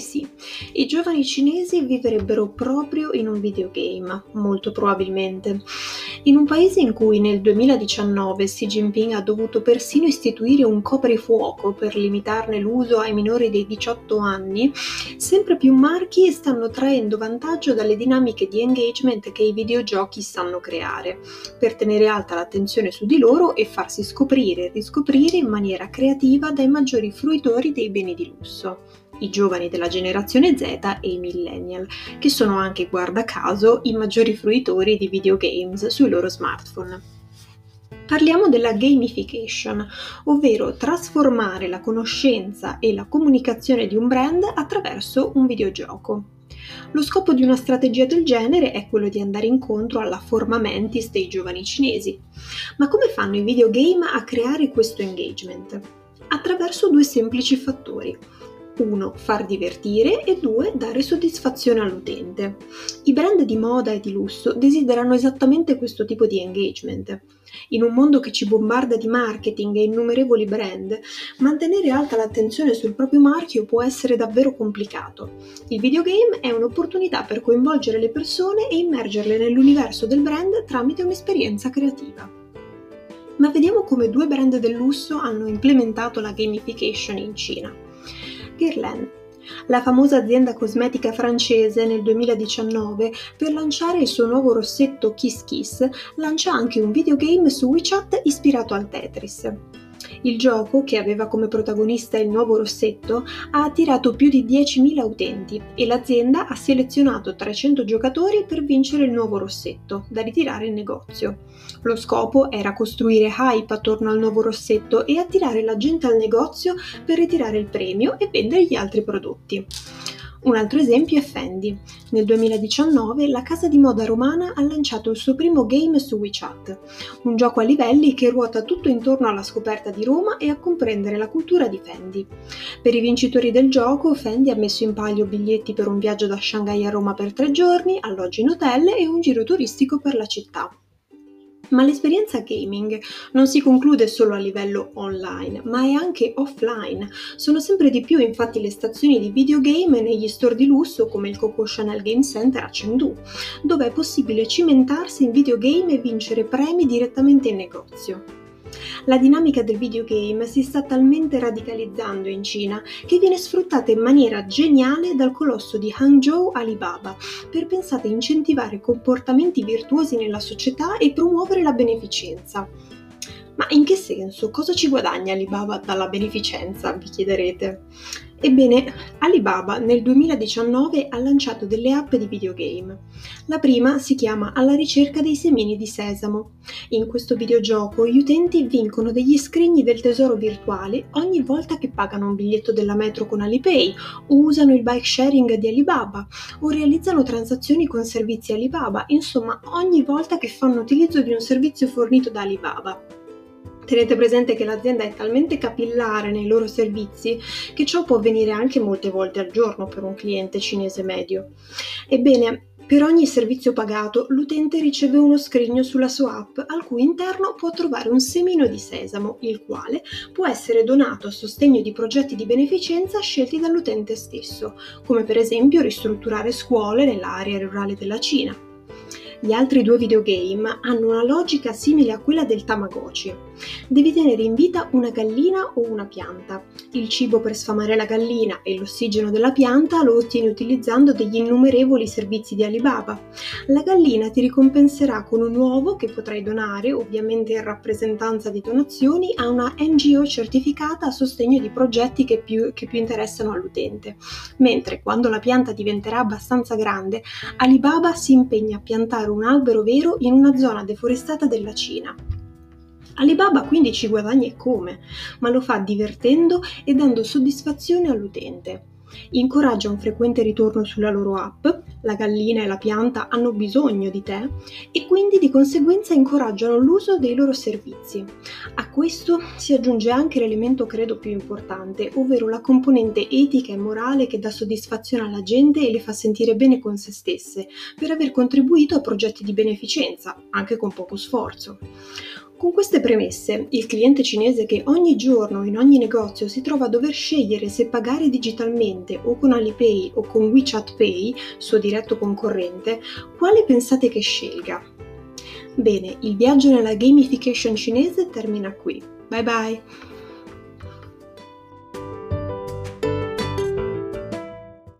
sì, i giovani cinesi vivrebbero proprio in un videogame, molto probabilmente. In un paese in cui nel 2019 Xi Jinping ha dovuto persino istituire un coprifuoco per limitarne l'uso ai minori dei 18 anni, sempre più marchi stanno traendo vantaggio dalle dinamiche di engagement che i videogiochi sanno creare, per tenere alta l'attenzione su di loro e farsi scoprire e riscoprire in maniera creativa dai maggiori fruitori dei beni di lusso i giovani della generazione Z e i millennial, che sono anche, guarda caso, i maggiori fruitori di videogames sui loro smartphone. Parliamo della gamification, ovvero trasformare la conoscenza e la comunicazione di un brand attraverso un videogioco. Lo scopo di una strategia del genere è quello di andare incontro alla forma mentis dei giovani cinesi. Ma come fanno i videogame a creare questo engagement? Attraverso due semplici fattori 1. Far divertire e 2. Dare soddisfazione all'utente. I brand di moda e di lusso desiderano esattamente questo tipo di engagement. In un mondo che ci bombarda di marketing e innumerevoli brand, mantenere alta l'attenzione sul proprio marchio può essere davvero complicato. Il videogame è un'opportunità per coinvolgere le persone e immergerle nell'universo del brand tramite un'esperienza creativa. Ma vediamo come due brand del lusso hanno implementato la gamification in Cina. Guerlain. La famosa azienda cosmetica francese nel 2019, per lanciare il suo nuovo rossetto Kiss Kiss, lancia anche un videogame su WeChat ispirato al Tetris. Il gioco, che aveva come protagonista il nuovo rossetto, ha attirato più di 10.000 utenti e l'azienda ha selezionato 300 giocatori per vincere il nuovo rossetto, da ritirare in negozio. Lo scopo era costruire hype attorno al nuovo rossetto e attirare la gente al negozio per ritirare il premio e vendere gli altri prodotti. Un altro esempio è Fendi. Nel 2019 la casa di moda romana ha lanciato il suo primo game su WeChat, un gioco a livelli che ruota tutto intorno alla scoperta di Roma e a comprendere la cultura di Fendi. Per i vincitori del gioco, Fendi ha messo in palio biglietti per un viaggio da Shanghai a Roma per tre giorni, alloggi in hotel e un giro turistico per la città. Ma l'esperienza gaming non si conclude solo a livello online, ma è anche offline. Sono sempre di più infatti le stazioni di videogame negli store di lusso come il Coco Chanel Game Center a Chengdu, dove è possibile cimentarsi in videogame e vincere premi direttamente in negozio. La dinamica del videogame si sta talmente radicalizzando in Cina che viene sfruttata in maniera geniale dal colosso di Hangzhou Alibaba per pensate incentivare comportamenti virtuosi nella società e promuovere la beneficenza. Ma in che senso? Cosa ci guadagna Alibaba dalla beneficenza? vi chiederete. Ebbene, Alibaba nel 2019 ha lanciato delle app di videogame. La prima si chiama Alla ricerca dei semini di sesamo. In questo videogioco gli utenti vincono degli scrigni del tesoro virtuale ogni volta che pagano un biglietto della metro con Alipay, o usano il bike sharing di Alibaba, o realizzano transazioni con servizi Alibaba, insomma ogni volta che fanno utilizzo di un servizio fornito da Alibaba. Tenete presente che l'azienda è talmente capillare nei loro servizi che ciò può avvenire anche molte volte al giorno per un cliente cinese medio. Ebbene, per ogni servizio pagato l'utente riceve uno scrigno sulla sua app al cui interno può trovare un semino di sesamo, il quale può essere donato a sostegno di progetti di beneficenza scelti dall'utente stesso, come per esempio ristrutturare scuole nell'area rurale della Cina. Gli altri due videogame hanno una logica simile a quella del Tamagotchi. Devi tenere in vita una gallina o una pianta. Il cibo per sfamare la gallina e l'ossigeno della pianta lo ottieni utilizzando degli innumerevoli servizi di Alibaba. La gallina ti ricompenserà con un uovo che potrai donare, ovviamente in rappresentanza di donazioni, a una NGO certificata a sostegno di progetti che più, che più interessano all'utente. Mentre quando la pianta diventerà abbastanza grande, Alibaba si impegna a piantare un albero vero in una zona deforestata della Cina. Alibaba quindi ci guadagna e come, ma lo fa divertendo e dando soddisfazione all'utente. Incoraggia un frequente ritorno sulla loro app, la gallina e la pianta hanno bisogno di te e quindi di conseguenza incoraggiano l'uso dei loro servizi. A questo si aggiunge anche l'elemento credo più importante, ovvero la componente etica e morale che dà soddisfazione alla gente e le fa sentire bene con se stesse, per aver contribuito a progetti di beneficenza, anche con poco sforzo. Con queste premesse, il cliente cinese che ogni giorno in ogni negozio si trova a dover scegliere se pagare digitalmente o con Alipay o con WeChat Pay, suo diretto concorrente, quale pensate che scelga? Bene, il viaggio nella gamification cinese termina qui. Bye bye!